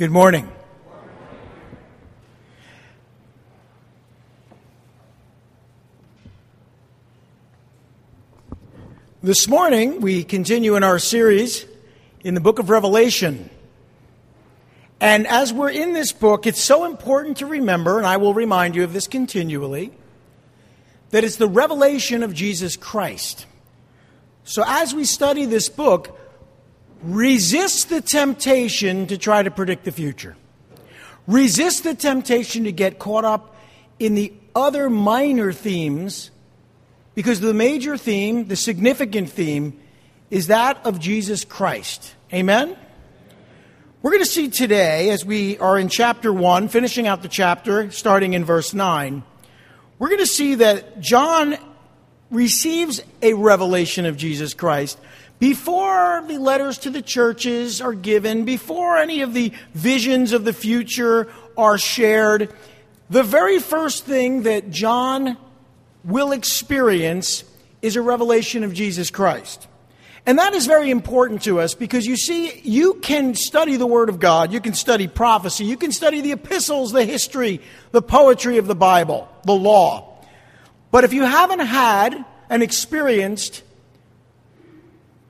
Good morning. This morning, we continue in our series in the book of Revelation. And as we're in this book, it's so important to remember, and I will remind you of this continually, that it's the revelation of Jesus Christ. So as we study this book, resist the temptation to try to predict the future. Resist the temptation to get caught up in the other minor themes because the major theme, the significant theme, is that of Jesus Christ. Amen? We're going to see today, as we are in chapter 1, finishing out the chapter, starting in verse 9, we're going to see that John receives a revelation of Jesus Christ before the letters to the churches are given, before any of the visions of the future are shared. The very first thing that John will experience is a revelation of Jesus Christ. And that is very important to us because you see, you can study the Word of God, you can study prophecy, you can study the epistles, the history, the poetry of the Bible, the law. But if you haven't had and experienced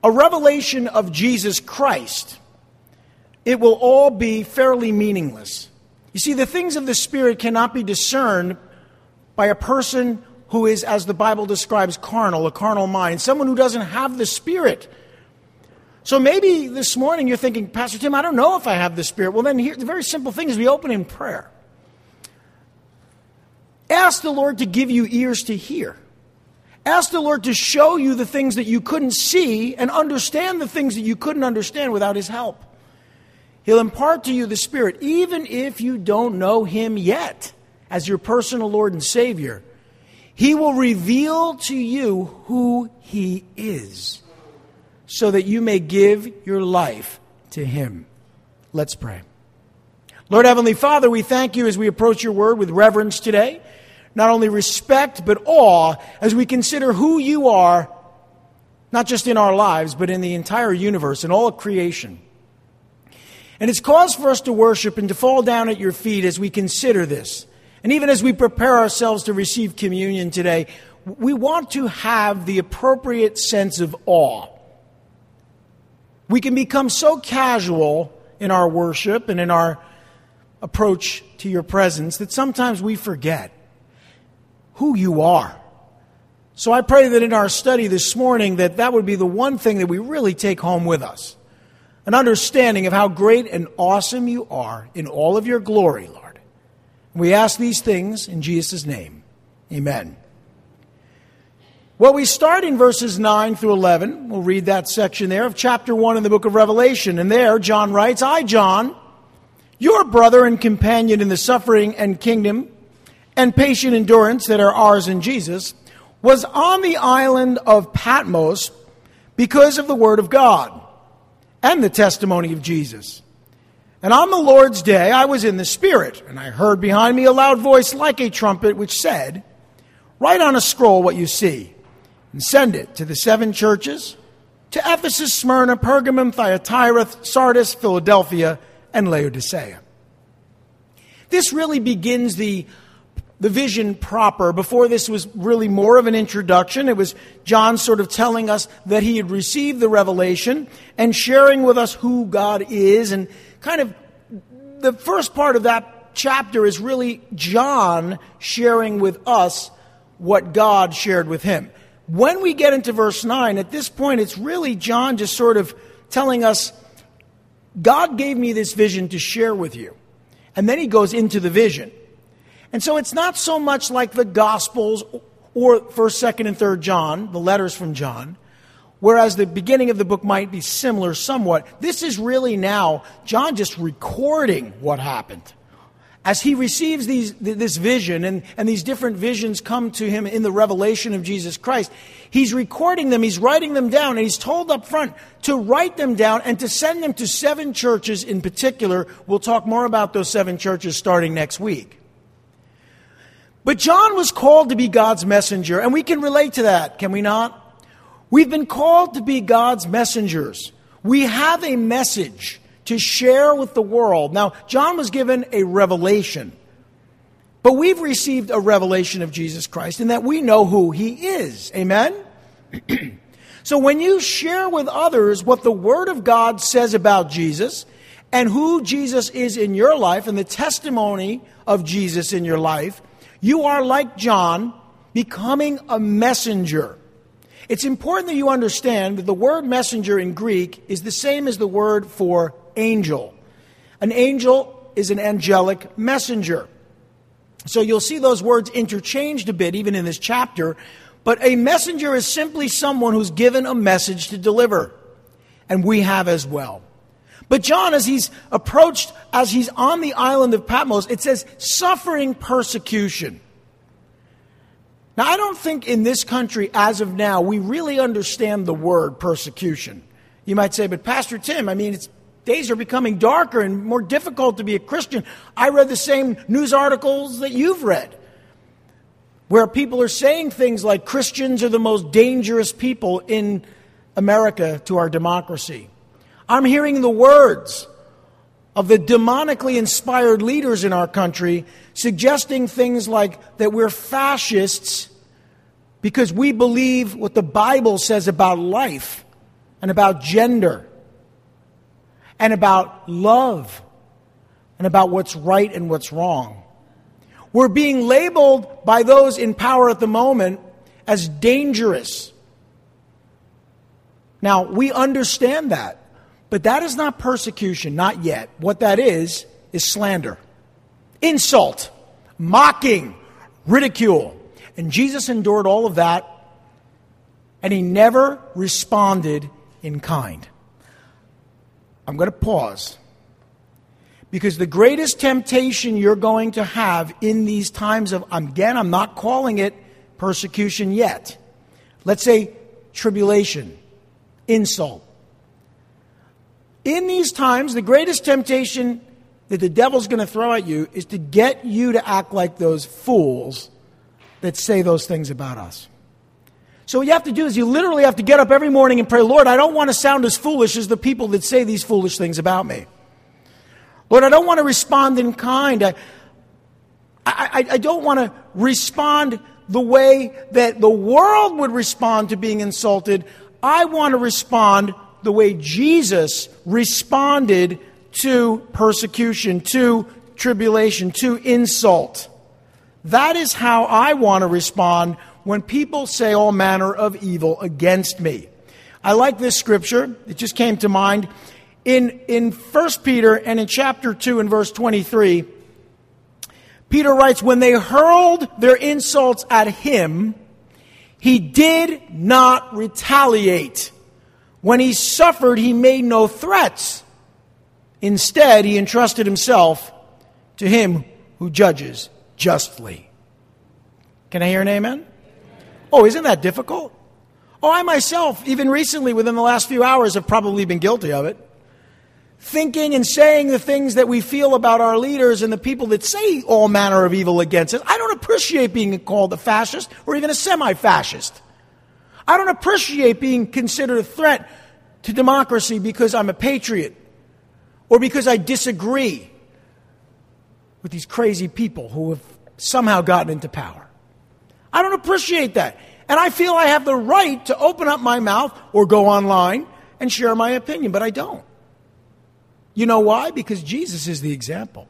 a revelation of Jesus Christ, it will all be fairly meaningless. You see, the things of the Spirit cannot be discerned by a person who is, as the Bible describes, carnal, a carnal mind, someone who doesn't have the Spirit. So maybe this morning you're thinking, Pastor Tim, I don't know if I have the Spirit. Well, then here, the very simple thing is we open in prayer. Ask the Lord to give you ears to hear. Ask the Lord to show you the things that you couldn't see and understand the things that you couldn't understand without His help. He'll impart to you the Spirit, even if you don't know Him yet as your personal Lord and Savior. He will reveal to you who He is so that you may give your life to Him. Let's pray. Lord Heavenly Father, we thank you as we approach your word with reverence today. Not only respect, but awe as we consider who you are, not just in our lives, but in the entire universe and all of creation. And it's cause for us to worship and to fall down at your feet as we consider this. And even as we prepare ourselves to receive communion today, we want to have the appropriate sense of awe. We can become so casual in our worship and in our approach to your presence that sometimes we forget who you are. So I pray that in our study this morning that that would be the one thing that we really take home with us. An understanding of how great and awesome you are in all of your glory, Lord. We ask these things in Jesus' name. Amen. Well, we start in verses 9 through 11. We'll read that section there of chapter 1 in the book of Revelation. And there, John writes I, John, your brother and companion in the suffering and kingdom and patient endurance that are ours in Jesus, was on the island of Patmos because of the word of God and the testimony of Jesus. And on the Lord's day, I was in the Spirit, and I heard behind me a loud voice like a trumpet, which said, Write on a scroll what you see, and send it to the seven churches to Ephesus, Smyrna, Pergamum, Thyatira, Sardis, Philadelphia, and Laodicea. This really begins the, the vision proper. Before this was really more of an introduction. It was John sort of telling us that he had received the revelation and sharing with us who God is and kind of the first part of that chapter is really John sharing with us what God shared with him. When we get into verse 9, at this point, it's really John just sort of telling us, God gave me this vision to share with you. And then he goes into the vision. And so it's not so much like the Gospels or 1st, 2nd, and 3rd John, the letters from John. Whereas the beginning of the book might be similar somewhat, this is really now John just recording what happened. As he receives these, this vision and, and these different visions come to him in the revelation of Jesus Christ, he's recording them, he's writing them down, and he's told up front to write them down and to send them to seven churches in particular. We'll talk more about those seven churches starting next week. But John was called to be God's messenger, and we can relate to that, can we not? We've been called to be God's messengers. We have a message to share with the world. Now, John was given a revelation, but we've received a revelation of Jesus Christ in that we know who he is. Amen? so when you share with others what the Word of God says about Jesus and who Jesus is in your life and the testimony of Jesus in your life, you are like John, becoming a messenger. It's important that you understand that the word messenger in Greek is the same as the word for angel. An angel is an angelic messenger. So you'll see those words interchanged a bit even in this chapter, but a messenger is simply someone who's given a message to deliver. And we have as well. But John, as he's approached, as he's on the island of Patmos, it says suffering persecution. Now, I don't think in this country, as of now, we really understand the word persecution. You might say, but Pastor Tim, I mean, days are becoming darker and more difficult to be a Christian. I read the same news articles that you've read, where people are saying things like Christians are the most dangerous people in America to our democracy. I'm hearing the words of the demonically inspired leaders in our country suggesting things like that we're fascists because we believe what the Bible says about life and about gender and about love and about what's right and what's wrong. We're being labeled by those in power at the moment as dangerous. Now, we understand that. But that is not persecution, not yet. What that is, is slander, insult, mocking, ridicule. And Jesus endured all of that, and he never responded in kind. I'm going to pause. Because the greatest temptation you're going to have in these times of, again, I'm not calling it persecution yet. Let's say tribulation, insult, in these times, the greatest temptation that the devil's going to throw at you is to get you to act like those fools that say those things about us. So, what you have to do is you literally have to get up every morning and pray, Lord, I don't want to sound as foolish as the people that say these foolish things about me. Lord, I don't want to respond in kind. I, I, I don't want to respond the way that the world would respond to being insulted. I want to respond the way Jesus responded to persecution, to tribulation, to insult. That is how I want to respond when people say all manner of evil against me. I like this scripture. It just came to mind. In, in 1 Peter and in chapter 2 and verse 23, Peter writes, When they hurled their insults at him, he did not retaliate. When he suffered, he made no threats. Instead, he entrusted himself to him who judges justly. Can I hear an amen? Oh, isn't that difficult? Oh, I myself, even recently, within the last few hours, have probably been guilty of it. Thinking and saying the things that we feel about our leaders and the people that say all manner of evil against us. I don't appreciate being called a fascist or even a semi fascist. I don't appreciate being considered a threat to democracy because I'm a patriot or because I disagree with these crazy people who have somehow gotten into power. I don't appreciate that. And I feel I have the right to open up my mouth or go online and share my opinion, but I don't. You know why? Because Jesus is the example.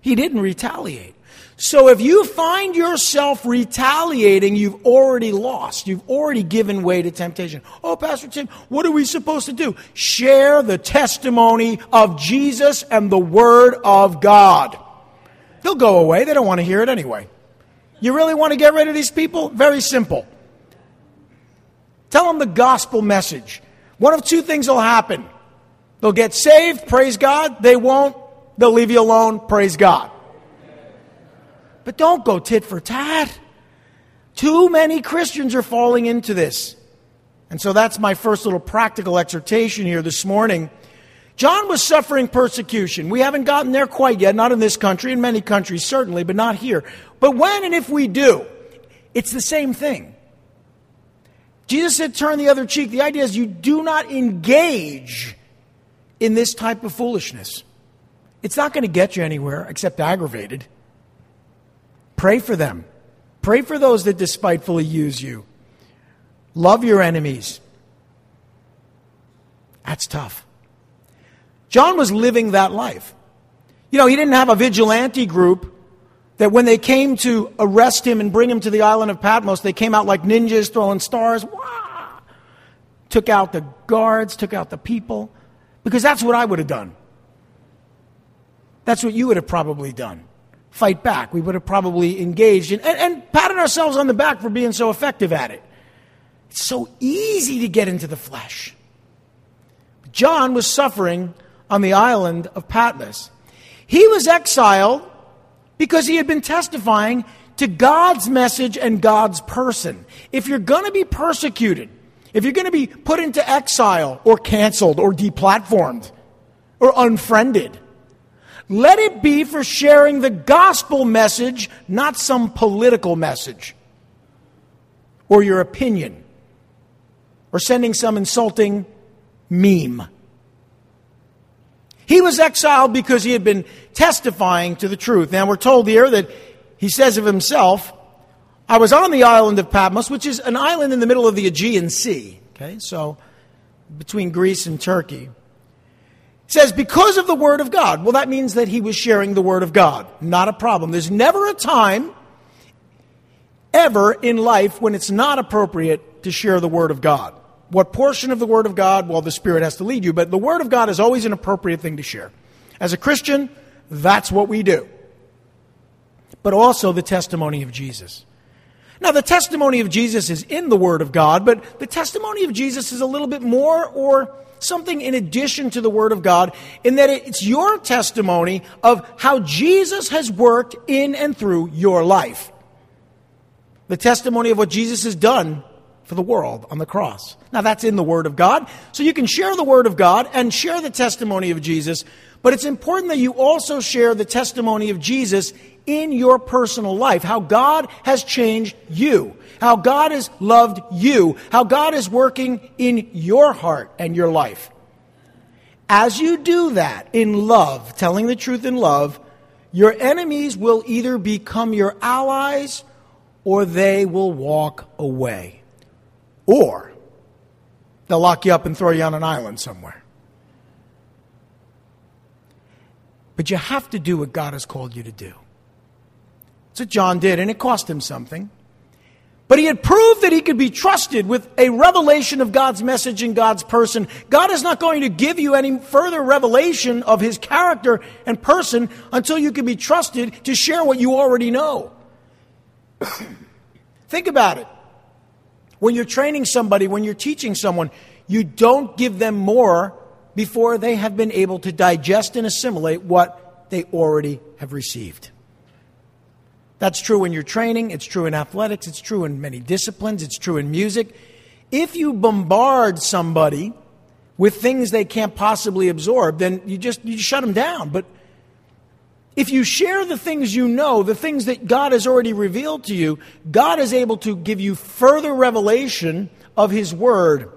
He didn't retaliate. So if you find yourself retaliating, you've already lost. You've already given way to temptation. Oh, Pastor Tim, what are we supposed to do? Share the testimony of Jesus and the Word of God. They'll go away. They don't want to hear it anyway. You really want to get rid of these people? Very simple. Tell them the gospel message. One of two things will happen. They'll get saved, praise God. They won't, they'll leave you alone, praise God. But don't go tit for tat. Too many Christians are falling into this. And so that's my first little practical exhortation here this morning. John was suffering persecution. We haven't gotten there quite yet, not in this country, in many countries certainly, but not here. But when and if we do, it's the same thing. Jesus said, turn the other cheek. The idea is you do not engage in this type of foolishness. It's not going to get you anywhere except aggravated. Pray for them. Pray for those that despitefully use you. Love your enemies. That's tough. John was living that life. You know, he didn't have a vigilante group that when they came to arrest him and bring him to the island of Patmos, they came out like ninjas throwing stars, Wah! took out the guards, took out the people, because that's what I would have done. That's what you would have probably done. Fight back. We would have probably engaged in, and, and patted ourselves on the back for being so effective at it. It's so easy to get into the flesh. John was suffering on the island of Patmos. He was exiled because he had been testifying to God's message and God's person. If you're going to be persecuted, if you're going to be put into exile or canceled or deplatformed or unfriended, let it be for sharing the gospel message, not some political message or your opinion or sending some insulting meme. He was exiled because he had been testifying to the truth. Now we're told here that he says of himself, I was on the island of Patmos, which is an island in the middle of the Aegean Sea. Okay, so between Greece and Turkey. Says, because of the Word of God. Well, that means that he was sharing the Word of God. Not a problem. There's never a time, ever in life, when it's not appropriate to share the Word of God. What portion of the Word of God? Well, the Spirit has to lead you, but the Word of God is always an appropriate thing to share. As a Christian, that's what we do. But also the testimony of Jesus. Now, the testimony of Jesus is in the Word of God, but the testimony of Jesus is a little bit more or something in addition to the Word of God, in that it's your testimony of how Jesus has worked in and through your life. The testimony of what Jesus has done for the world on the cross. Now, that's in the Word of God. So you can share the Word of God and share the testimony of Jesus, but it's important that you also share the testimony of Jesus in your personal life. How God has changed you. How God has loved you. How God is working in your heart and your life. As you do that in love, telling the truth in love, your enemies will either become your allies or they will walk away. Or they'll lock you up and throw you on an island somewhere. But you have to do what God has called you to do. That's what John did, and it cost him something. But he had proved that he could be trusted with a revelation of God's message and God's person. God is not going to give you any further revelation of his character and person until you can be trusted to share what you already know. Think about it. When you're training somebody, when you're teaching someone, you don't give them more before they have been able to digest and assimilate what they already have received. That's true in you're training, it's true in athletics, it's true in many disciplines, it's true in music. If you bombard somebody with things they can't possibly absorb, then you just you shut them down. But if you share the things you know, the things that God has already revealed to you, God is able to give you further revelation of His Word.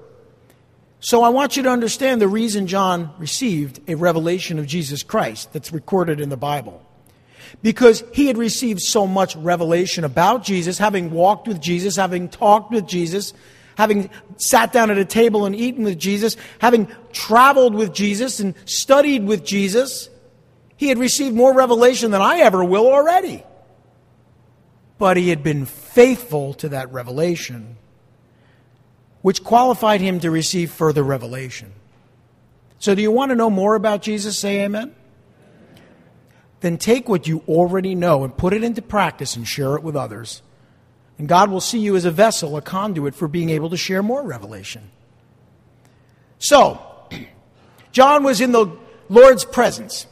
So I want you to understand the reason John received a revelation of Jesus Christ that's recorded in the Bible. Because he had received so much revelation about Jesus, having walked with Jesus, having talked with Jesus, having sat down at a table and eaten with Jesus, having traveled with Jesus and studied with Jesus. He had received more revelation than I ever will already. But he had been faithful to that revelation, which qualified him to receive further revelation. So, do you want to know more about Jesus? Say amen. Then take what you already know and put it into practice and share it with others. And God will see you as a vessel, a conduit for being able to share more revelation. So, John was in the Lord's presence.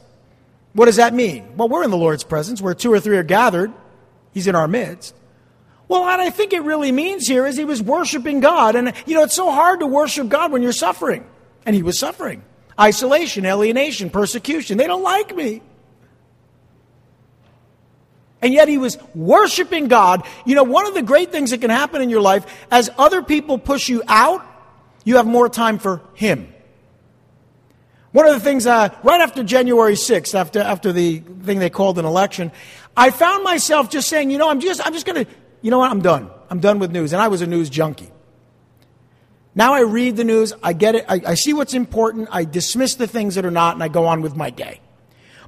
What does that mean? Well, we're in the Lord's presence where two or three are gathered. He's in our midst. Well, what I think it really means here is he was worshiping God. And, you know, it's so hard to worship God when you're suffering. And he was suffering isolation, alienation, persecution. They don't like me. And yet he was worshiping God. You know, one of the great things that can happen in your life, as other people push you out, you have more time for him. One of the things, uh, right after January 6th, after, after the thing they called an election, I found myself just saying, you know, I'm just, I'm just going to, you know what, I'm done. I'm done with news. And I was a news junkie. Now I read the news, I get it, I, I see what's important, I dismiss the things that are not, and I go on with my day.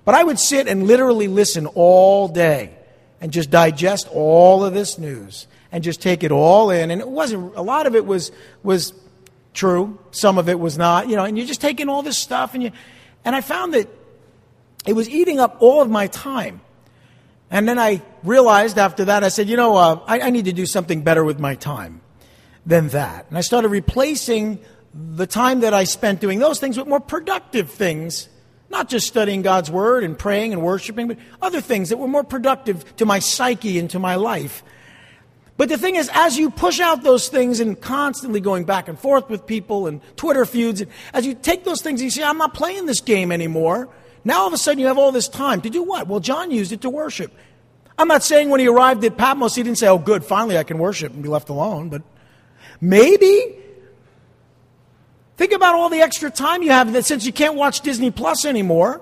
But I would sit and literally listen all day and just digest all of this news and just take it all in. And it wasn't, a lot of it was, was true, some of it was not, you know, and you're just taking all this stuff and you, and I found that it was eating up all of my time. And then I realized after that, I said, you know, uh, I, I need to do something better with my time than that. And I started replacing the time that I spent doing those things with more productive things not just studying God's Word and praying and worshiping, but other things that were more productive to my psyche and to my life. But the thing is, as you push out those things and constantly going back and forth with people and Twitter feuds, as you take those things and you say, I'm not playing this game anymore, now all of a sudden you have all this time to do what? Well, John used it to worship. I'm not saying when he arrived at Patmos, he didn't say, Oh, good, finally I can worship and be left alone, but maybe Think about all the extra time you have that since you can't watch Disney Plus anymore.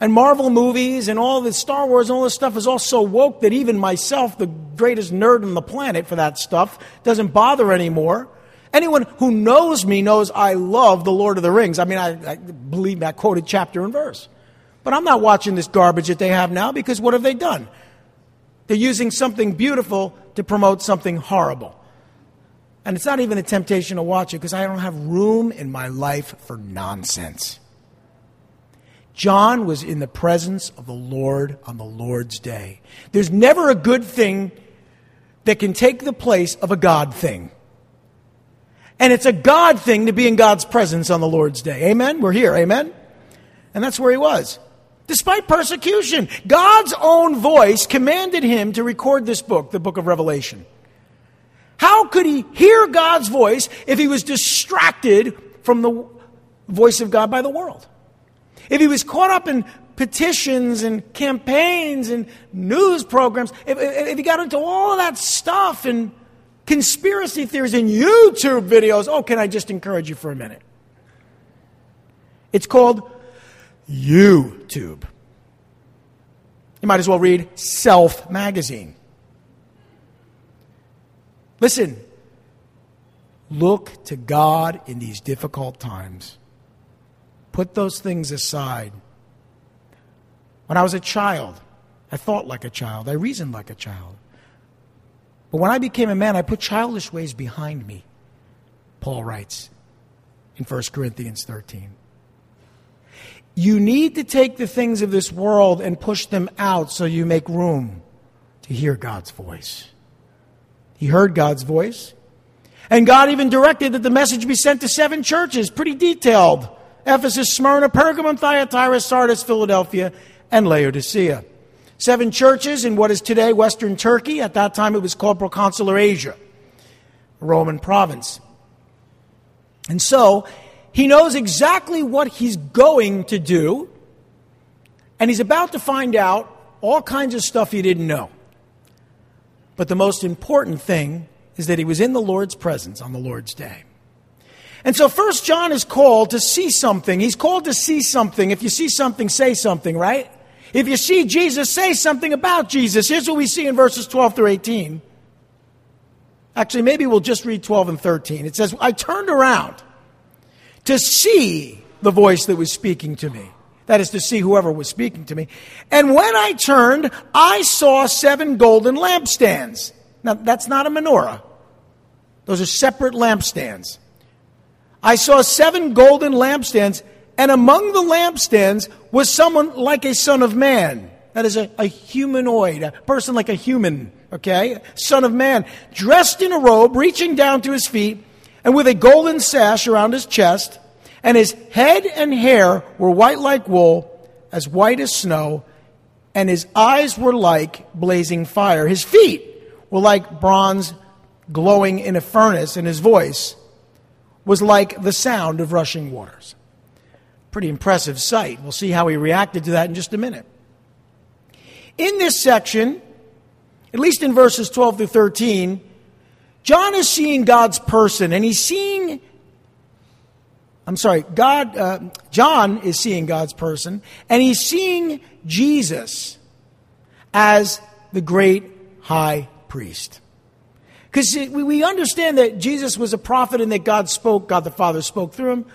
And Marvel movies and all the Star Wars and all this stuff is all so woke that even myself, the greatest nerd on the planet for that stuff, doesn't bother anymore. Anyone who knows me knows I love the Lord of the Rings. I mean, I, I believe I quoted chapter and verse. But I'm not watching this garbage that they have now because what have they done? They're using something beautiful to promote something horrible. And it's not even a temptation to watch it because I don't have room in my life for nonsense. John was in the presence of the Lord on the Lord's day. There's never a good thing that can take the place of a God thing. And it's a God thing to be in God's presence on the Lord's day. Amen? We're here. Amen? And that's where he was. Despite persecution, God's own voice commanded him to record this book, the book of Revelation. How could he hear God's voice if he was distracted from the voice of God by the world? If he was caught up in petitions and campaigns and news programs, if, if, he got into all of that stuff and conspiracy theories and YouTube videos, oh, can I just encourage you for a minute? It's called YouTube. You might as well read Self Magazine. Listen, look to God in these difficult times. Put those things aside. When I was a child, I thought like a child, I reasoned like a child. But when I became a man, I put childish ways behind me, Paul writes in 1 Corinthians 13. You need to take the things of this world and push them out so you make room to hear God's voice. He heard God's voice. And God even directed that the message be sent to seven churches, pretty detailed Ephesus, Smyrna, Pergamum, Thyatira, Sardis, Philadelphia, and Laodicea. Seven churches in what is today Western Turkey. At that time, it was called Proconsular Asia, a Roman province. And so, he knows exactly what he's going to do, and he's about to find out all kinds of stuff he didn't know. But the most important thing is that he was in the Lord's presence on the Lord's day. And so first John is called to see something. He's called to see something. If you see something, say something, right? If you see Jesus, say something about Jesus. Here's what we see in verses 12 through 18. Actually, maybe we'll just read 12 and 13. It says, I turned around to see the voice that was speaking to me. That is to see whoever was speaking to me. And when I turned, I saw seven golden lampstands. Now, that's not a menorah. Those are separate lampstands. I saw seven golden lampstands, and among the lampstands was someone like a son of man. That is a, a humanoid, a person like a human, okay? Son of man, dressed in a robe, reaching down to his feet, and with a golden sash around his chest and his head and hair were white like wool, as white as snow, and his eyes were like blazing fire. His feet were like bronze glowing in a furnace, and his voice was like the sound of rushing waters. Pretty impressive sight. We'll see how he reacted to that in just a minute. In this section, at least in verses 12 through 13, John is seeing God's person, and he's seeing I'm sorry, God, uh, John is seeing God's person, and he's seeing Jesus as the great high priest. Because we understand that Jesus was a prophet and that God spoke, God the Father spoke through him.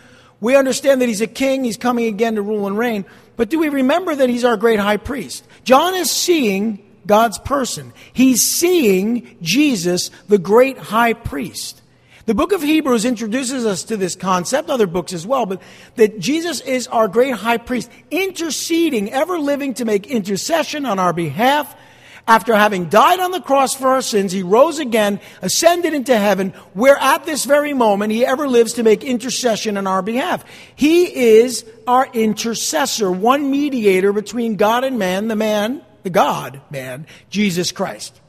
We understand that he's a king, he's coming again to rule and reign. But do we remember that he's our great high priest? John is seeing God's person. He's seeing Jesus, the great high priest. The book of Hebrews introduces us to this concept, other books as well, but that Jesus is our great high priest, interceding, ever living to make intercession on our behalf. After having died on the cross for our sins, he rose again, ascended into heaven, where at this very moment he ever lives to make intercession on our behalf. He is our intercessor, one mediator between God and man, the man, the God man, Jesus Christ.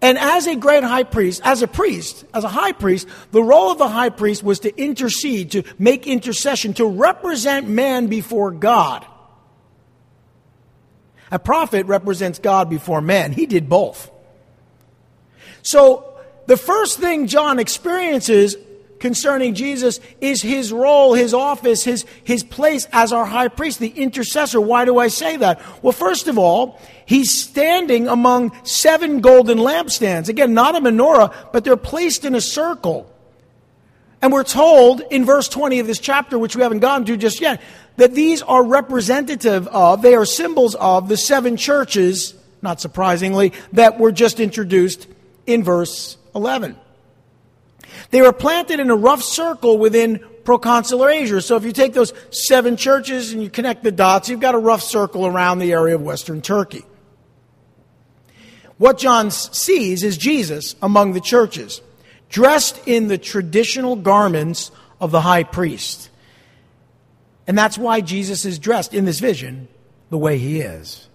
And as a great high priest, as a priest, as a high priest, the role of the high priest was to intercede, to make intercession, to represent man before God. A prophet represents God before man. He did both. So, the first thing John experiences concerning Jesus is his role, his office, his, his place as our high priest, the intercessor. Why do I say that? Well, first of all, he's standing among seven golden lampstands. Again, not a menorah, but they're placed in a circle. And we're told in verse 20 of this chapter, which we haven't gotten to just yet, that these are representative of, they are symbols of the seven churches, not surprisingly, that were just introduced in verse 11. They were planted in a rough circle within proconsular Asia. So if you take those seven churches and you connect the dots, you've got a rough circle around the area of western Turkey. What John sees is Jesus among the churches, dressed in the traditional garments of the high priest. And that's why Jesus is dressed in this vision the way he is.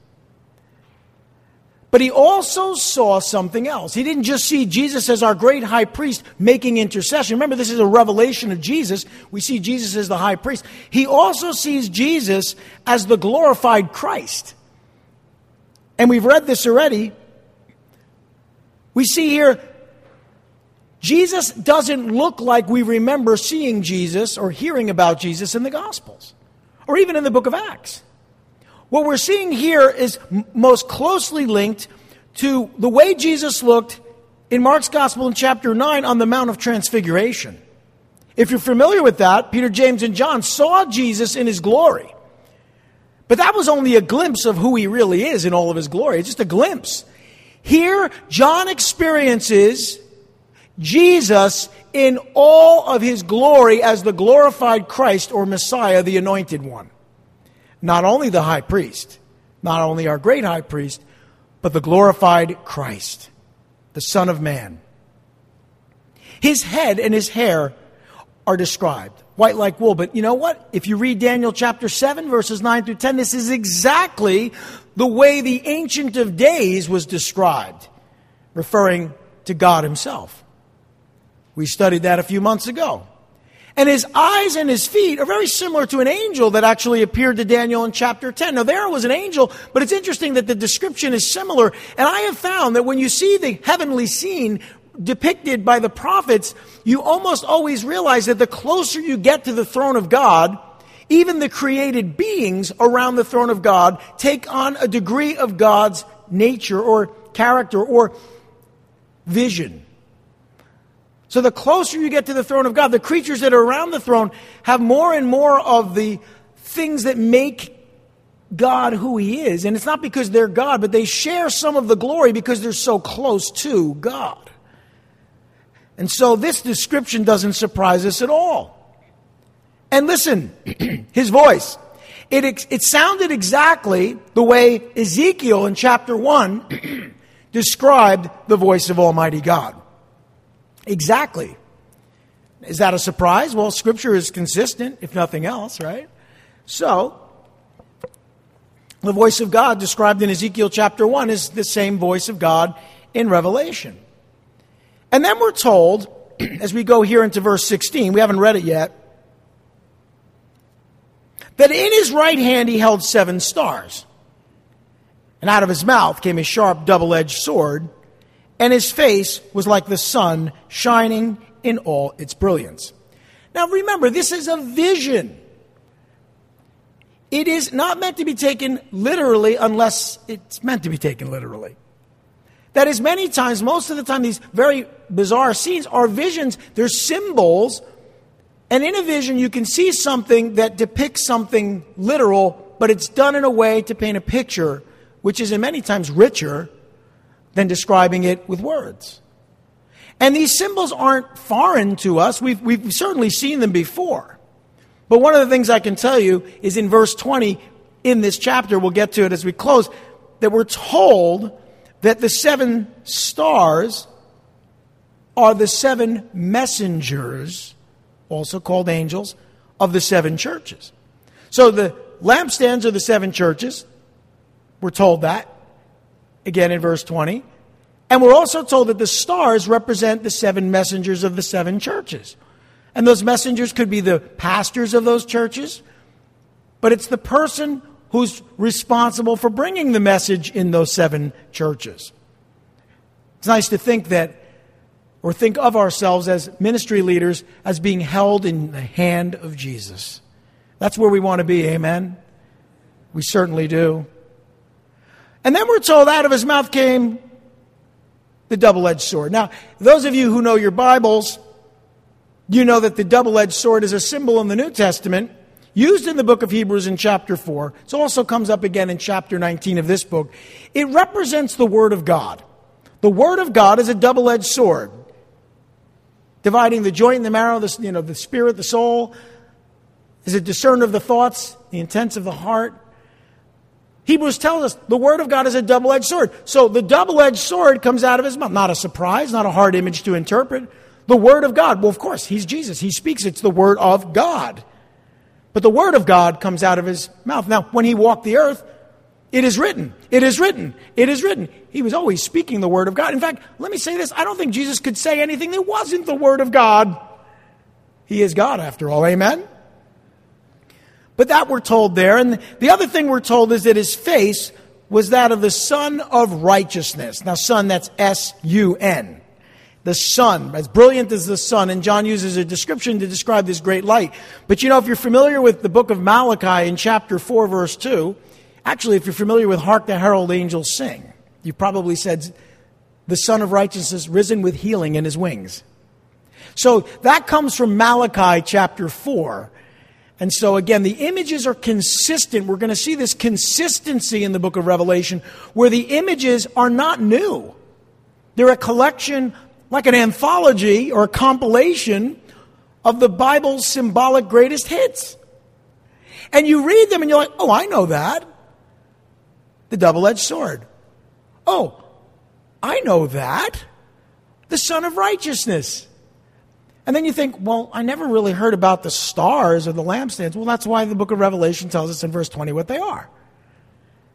But he also saw something else. He didn't just see Jesus as our great high priest making intercession. Remember, this is a revelation of Jesus. We see Jesus as the high priest. He also sees Jesus as the glorified Christ. And we've read this already. We see here, Jesus doesn't look like we remember seeing Jesus or hearing about Jesus in the Gospels or even in the book of Acts. What we're seeing here is most closely linked to the way Jesus looked in Mark's Gospel in chapter 9 on the Mount of Transfiguration. If you're familiar with that, Peter, James, and John saw Jesus in his glory. But that was only a glimpse of who he really is in all of his glory. It's just a glimpse. Here, John experiences Jesus in all of his glory as the glorified Christ or Messiah, the anointed one not only the high priest, not only our great high priest, but the glorified Christ, the Son of Man. His head and his hair are described, white like wool. But you know what? If you read Daniel chapter 7, verses 9 through 10, this is exactly the way the Ancient of Days was described, referring to God Himself. We studied that a few months ago. And his eyes and his feet are very similar to an angel that actually appeared to Daniel in chapter 10. Now, there was an angel, but it's interesting that the description is similar. And I have found that when you see the heavenly scene depicted by the prophets, you almost always realize that the closer you get to the throne of God, even the created beings around the throne of God take on a degree of God's nature or character or vision. So the closer you get to the throne of God, the creatures that are around the throne have more and more of the things that make God who He is. And it's not because they're God, but they share some of the glory because they're so close to God. And so this description doesn't surprise us at all. And listen, his voice. It, it sounded exactly the way Ezekiel in chapter 1 described the voice of Almighty God. Exactly. Is that a surprise? Well, Scripture is consistent, if nothing else, right? So, the voice of God described in Ezekiel chapter 1 is the same voice of God in Revelation. And then we're told, as we go here into verse 16, we haven't read it yet, that in his right hand he held seven stars. And out of his mouth came a sharp double edged sword and his face was like the sun shining in all its brilliance. Now remember, this is a vision. It is not meant to be taken literally unless it's meant to be taken literally. That is, many times, most of the time, these very bizarre scenes are visions. They're symbols. And in a vision, you can see something that depicts something literal, but it's done in a way to paint a picture, which is in many times richer than describing it with words. And these symbols aren't foreign to us. We've, we've certainly seen them before. But one of the things I can tell you is in verse 20 in this chapter, we'll get to it as we close, that we're told that the seven stars are the seven messengers, also called angels, of the seven churches. So the lampstands are the seven churches. We're told that, again in verse 20. And we're also told that the stars represent the seven messengers of the seven churches. And those messengers could be the pastors of those churches, but it's the person who's responsible for bringing the message in those seven churches. It's nice to think that, or think of ourselves as ministry leaders as being held in the hand of Jesus. That's where we want to be, amen? We certainly do. And then we're told out of his mouth came the double edged sword. Now, those of you who know your Bibles, you know that the double edged sword is a symbol in the New Testament used in the book of Hebrews in chapter 4. It also comes up again in chapter 19 of this book. It represents the Word of God. The Word of God is a double edged sword, dividing the joint and the marrow, the, you know, the spirit, the soul. Is a discerner of the thoughts, the intents of the heart. Hebrews tells us the Word of God is a double edged sword. So the double edged sword comes out of his mouth. Not a surprise, not a hard image to interpret. The Word of God. Well, of course, he's Jesus. He speaks, it's the Word of God. But the word of God comes out of his mouth. Now, when he walked the earth, it is written. It is written. It is written. He was always speaking the word of God. In fact, let me say this I don't think Jesus could say anything that wasn't the word of God. He is God, after all. Amen? But that we're told there. And the other thing we're told is that his face was that of the Sun of Righteousness. Now, Sun, that's S U N the sun, as brilliant as the sun, and John uses a description to describe this great light. But you know, if you're familiar with the book of Malachi in chapter 4, verse 2, actually, if you're familiar with Hark the Herald Angels Sing, you probably said, The Sun of Righteousness risen with healing in his wings. So that comes from Malachi chapter 4. And so again, the images are consistent. We're going to see this consistency in the book of Revelation where the images are not new. They're a collection like an anthology or a compilation of the Bible's symbolic greatest hits. And you read them and you're like, oh, I know that. The double edged sword. Oh, I know that. The Sun of Righteousness. And then you think, well, I never really heard about the stars or the lampstands. Well, that's why the book of Revelation tells us in verse 20 what they are.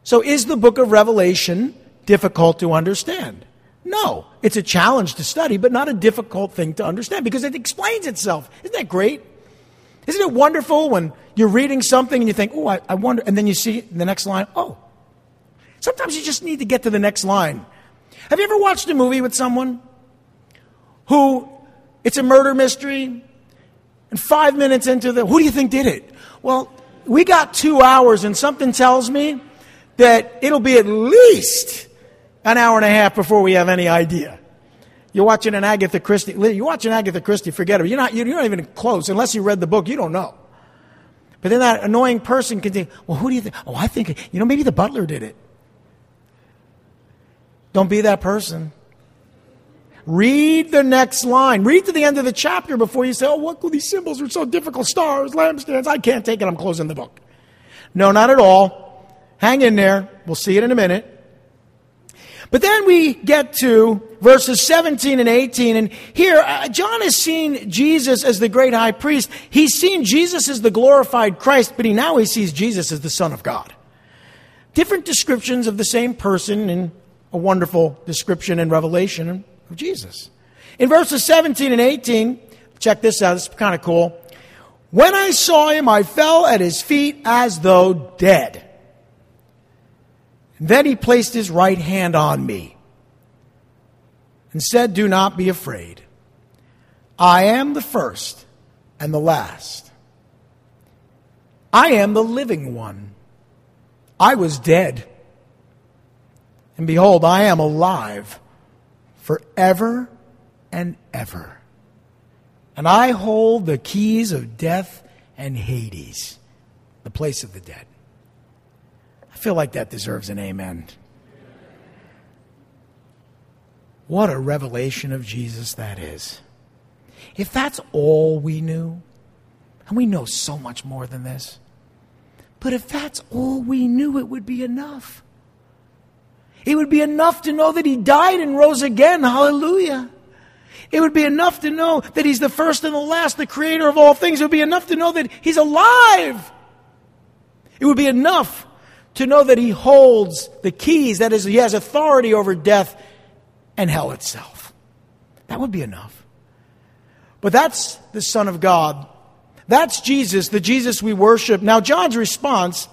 So is the book of Revelation difficult to understand? No, it's a challenge to study, but not a difficult thing to understand because it explains itself. Isn't that great? Isn't it wonderful when you're reading something and you think, oh, I, I wonder, and then you see the next line, oh. Sometimes you just need to get to the next line. Have you ever watched a movie with someone who it's a murder mystery, and five minutes into the, who do you think did it? Well, we got two hours, and something tells me that it'll be at least an hour and a half before we have any idea. You're watching an Agatha Christie. You're watching Agatha Christie, forget it. You're not, you're not even close. Unless you read the book, you don't know. But then that annoying person can think, well, who do you think? Oh, I think, you know, maybe the butler did it. Don't be that person. Read the next line. Read to the end of the chapter before you say, oh, what these symbols are so difficult. Stars, lampstands. I can't take it. I'm closing the book. No, not at all. Hang in there. We'll see it in a minute. But then we get to verses 17 and 18, and here uh, John has seen Jesus as the great high priest. He's seen Jesus as the glorified Christ, but he now he sees Jesus as the Son of God. Different descriptions of the same person in a wonderful description and revelation of Jesus. In verses 17 and 18, check this out, it's kind of cool. When I saw him, I fell at his feet as though dead. Then he placed his right hand on me and said, Do not be afraid. I am the first and the last. I am the living one. I was dead. And behold, I am alive forever and ever. And I hold the keys of death and Hades, the place of the dead. I feel like that deserves an amen. What a revelation of Jesus that is. If that's all we knew, and we know so much more than this, but if that's all we knew, it would be enough. It would be enough to know that He died and rose again. Hallelujah. It would be enough to know that He's the first and the last, the creator of all things. It would be enough to know that He's alive. It would be enough to know that He holds the keys, that is, He has authority over death and hell itself. That would be enough. But that's the Son of God. That's Jesus, the Jesus we worship. Now, John's response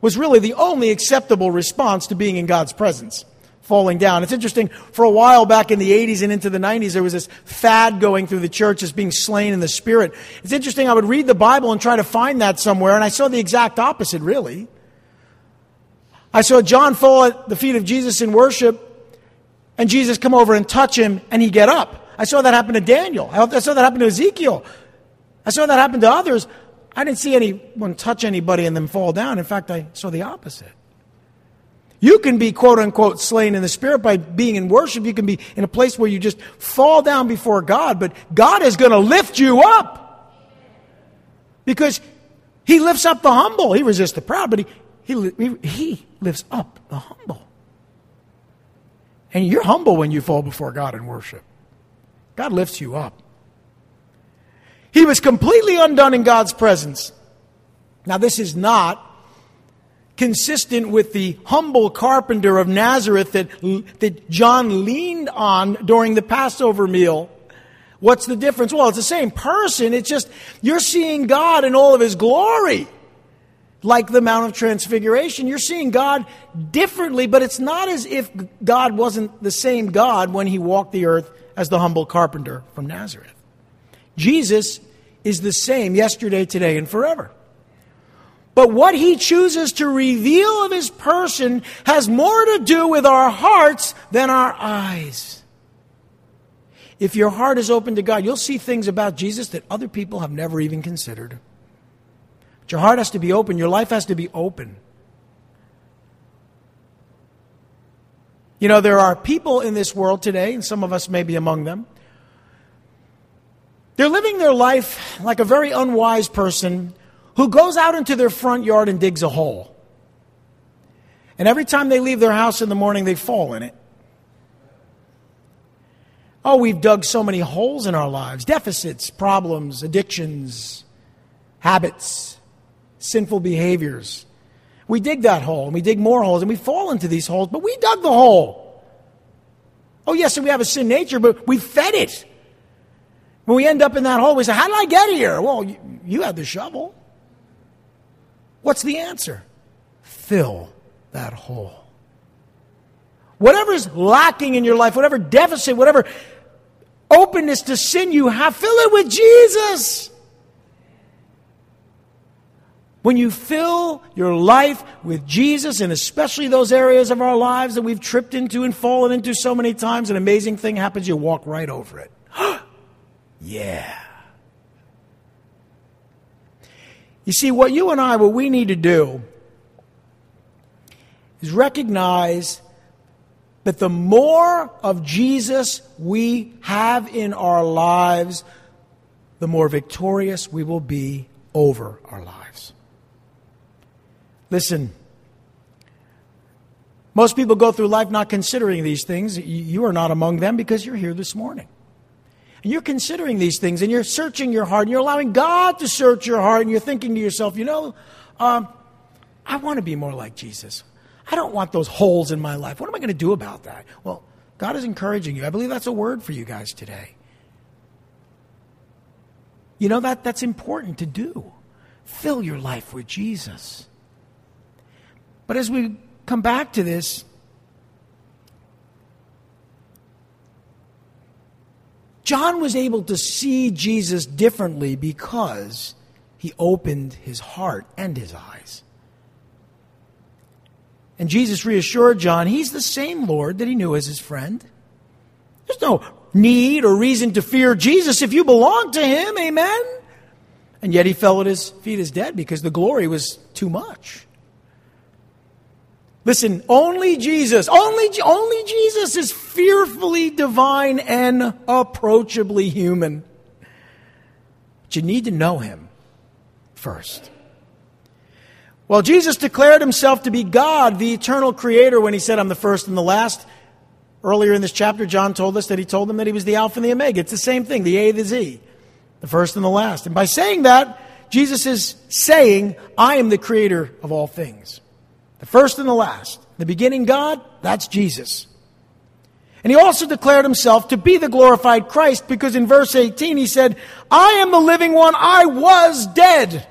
was really the only acceptable response to being in God's presence, falling down. It's interesting, for a while back in the 80s and into the 90s, there was this fad going through the church as being slain in the Spirit. It's interesting, I would read the Bible and try to find that somewhere, and I saw the exact opposite, really. I saw John fall at the feet of Jesus in worship, and Jesus come over and touch him and he get up. I saw that happen to Daniel. I saw that happen to Ezekiel. I saw that happen to others. I didn't see anyone touch anybody and then fall down. In fact, I saw the opposite. You can be quote unquote slain in the spirit by being in worship. You can be in a place where you just fall down before God, but God is going to lift you up. Because He lifts up the humble. He resists the proud, but He, he, he lifts up the humble. And you're humble when you fall before God in worship. God lifts you up. He was completely undone in God's presence. Now, this is not consistent with the humble carpenter of Nazareth that, that John leaned on during the Passover meal. What's the difference? Well, it's the same person. It's just you're seeing God in all of his glory like the Mount of Transfiguration. You're seeing God differently, but it's not as if God wasn't the same God when he walked the earth as the humble carpenter from Nazareth. Jesus is the same yesterday, today, and forever. But what he chooses to reveal of his person has more to do with our hearts than our eyes. If your heart is open to God, you'll see things about Jesus that other people have never even considered. But your heart has to be open, your life has to be open. You know, there are people in this world today, and some of us may be among them. They're living their life like a very unwise person who goes out into their front yard and digs a hole. And every time they leave their house in the morning, they fall in it. Oh, we've dug so many holes in our lives deficits, problems, addictions, habits sinful behaviors. We dig that hole and we dig more holes and we fall into these holes, but we dug the hole. Oh, yes, so we have a sin nature, but we fed it. When we end up in that hole, we say, How did I get here? Well, you, you had the shovel. What's the answer? Fill that hole. Whatever's lacking in your life, whatever deficit, whatever openness to sin you have, fill it with Jesus. When you fill your life with Jesus, and especially those areas of our lives that we've tripped into and fallen into so many times, an amazing thing happens. You walk right over it. yeah. You see, what you and I, what we need to do is recognize that the more of Jesus we have in our lives, the more victorious we will be over our lives. Listen, most people go through life not considering these things. You are not among them because you're here this morning. And you're considering these things and you're searching your heart and you're allowing God to search your heart and you're thinking to yourself, you know, um, I want to be more like Jesus. I don't want those holes in my life. What am I going to do about that? Well, God is encouraging you. I believe that's a word for you guys today. You know that that's important to do. Fill your life with Jesus. But as we come back to this, John was able to see Jesus differently because he opened his heart and his eyes. And Jesus reassured John he's the same Lord that he knew as his friend. There's no need or reason to fear Jesus if you belong to him, amen? And yet he fell at his feet as dead because the glory was too much. Listen, only Jesus, only, only Jesus is fearfully divine and approachably human. But you need to know him first. Well, Jesus declared himself to be God, the eternal creator, when he said, I'm the first and the last. Earlier in this chapter, John told us that he told them that he was the Alpha and the Omega. It's the same thing, the A, the Z, the first and the last. And by saying that, Jesus is saying, I am the creator of all things. The first and the last. The beginning God, that's Jesus. And he also declared himself to be the glorified Christ because in verse 18 he said, I am the living one, I was dead.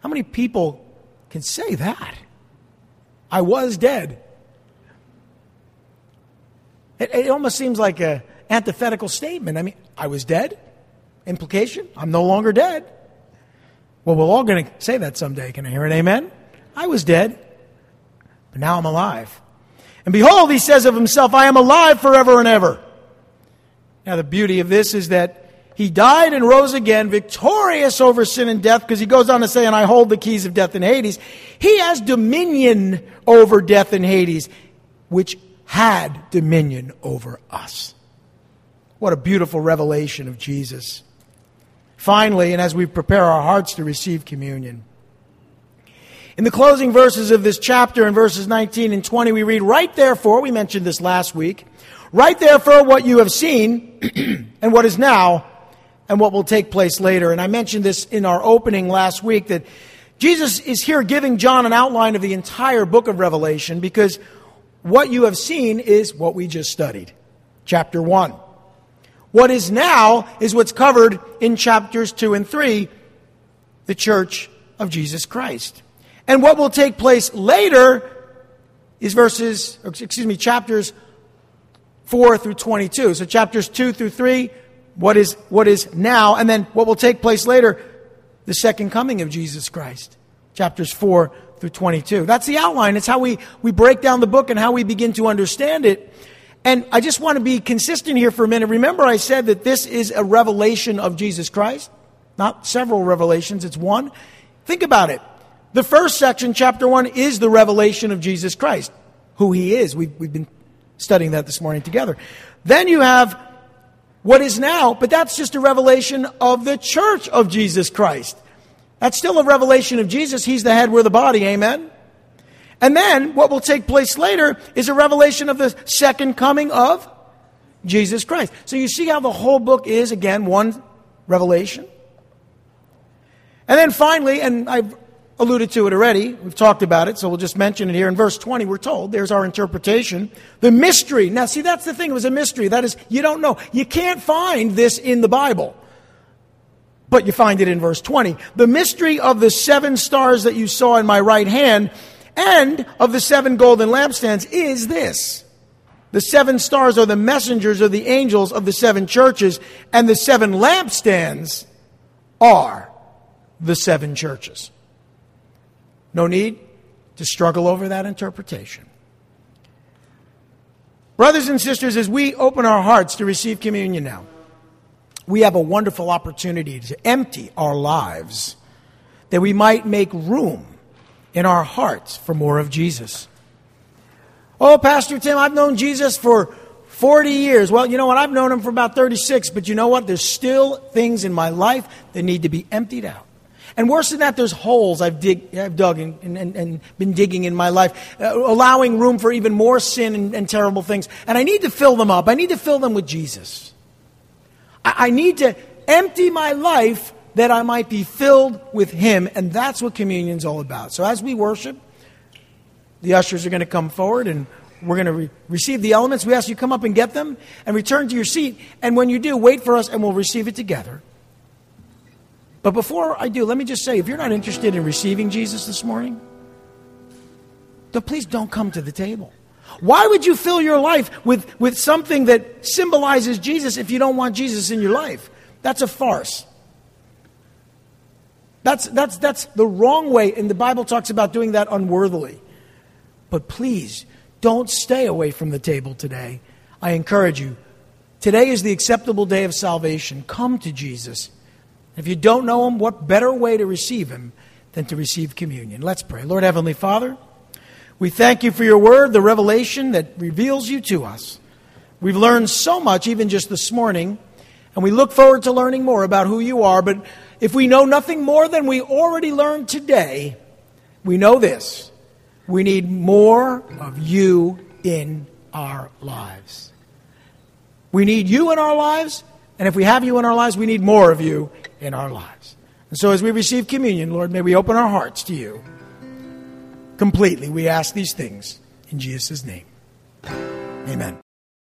How many people can say that? I was dead. It, it almost seems like an antithetical statement. I mean, I was dead? Implication? I'm no longer dead. Well, we're all going to say that someday. Can I hear an amen? I was dead, but now I'm alive. And behold, he says of himself, I am alive forever and ever. Now, the beauty of this is that he died and rose again, victorious over sin and death, because he goes on to say, and I hold the keys of death and Hades. He has dominion over death and Hades, which had dominion over us. What a beautiful revelation of Jesus. Finally, and as we prepare our hearts to receive communion, in the closing verses of this chapter, in verses 19 and 20, we read, Write therefore, we mentioned this last week, write therefore what you have seen and what is now and what will take place later. And I mentioned this in our opening last week that Jesus is here giving John an outline of the entire book of Revelation because what you have seen is what we just studied. Chapter 1. What is now is what's covered in chapters 2 and 3, the church of Jesus Christ. And what will take place later is verses, excuse me, chapters 4 through 22. So chapters 2 through 3, what is, what is now, and then what will take place later, the second coming of Jesus Christ. Chapters 4 through 22. That's the outline. It's how we, we break down the book and how we begin to understand it. And I just want to be consistent here for a minute. Remember, I said that this is a revelation of Jesus Christ, not several revelations, it's one. Think about it. The first section, chapter 1, is the revelation of Jesus Christ, who he is. We've, we've been studying that this morning together. Then you have what is now, but that's just a revelation of the church of Jesus Christ. That's still a revelation of Jesus. He's the head, we're the body. Amen? And then what will take place later is a revelation of the second coming of Jesus Christ. So you see how the whole book is, again, one revelation. And then finally, and I've alluded to it already. We've talked about it, so we'll just mention it here. In verse 20, we're told, there's our interpretation. The mystery. Now, see, that's the thing. It was a mystery. That is, you don't know. You can't find this in the Bible. But you find it in verse 20. The mystery of the seven stars that you saw in my right hand and of the seven golden lampstands is this. The seven stars are the messengers of the angels of the seven churches, and the seven lampstands are the seven churches. No need to struggle over that interpretation. Brothers and sisters, as we open our hearts to receive communion now, we have a wonderful opportunity to empty our lives that we might make room in our hearts for more of Jesus. Oh, Pastor Tim, I've known Jesus for 40 years. Well, you know what? I've known him for about 36, but you know what? There's still things in my life that need to be emptied out. And worse than that, there's holes I've, dig, I've dug and, and, and, been digging in my life, uh, allowing room for even more sin and, and, terrible things. And I need to fill them up. I need to fill them with Jesus. I, I need to empty my life that I might be filled with Him. And that's what communion's all about. So as we worship, the ushers are going to come forward and we're going to re- receive the elements. We ask you come up and get them and return to your seat. And when you do, wait for us and we'll receive it together. But before I do, let me just say if you're not interested in receiving Jesus this morning, then please don't come to the table. Why would you fill your life with, with something that symbolizes Jesus if you don't want Jesus in your life? That's a farce. That's, that's, that's the wrong way, and the Bible talks about doing that unworthily. But please, don't stay away from the table today. I encourage you. Today is the acceptable day of salvation. Come to Jesus. If you don't know him, what better way to receive him than to receive communion? Let's pray. Lord Heavenly Father, we thank you for your word, the revelation that reveals you to us. We've learned so much, even just this morning, and we look forward to learning more about who you are. But if we know nothing more than we already learned today, we know this we need more of you in our lives. We need you in our lives, and if we have you in our lives, we need more of you in our lives. And so as we receive communion, Lord, may we open our hearts to you completely. We ask these things in Jesus' name. Amen.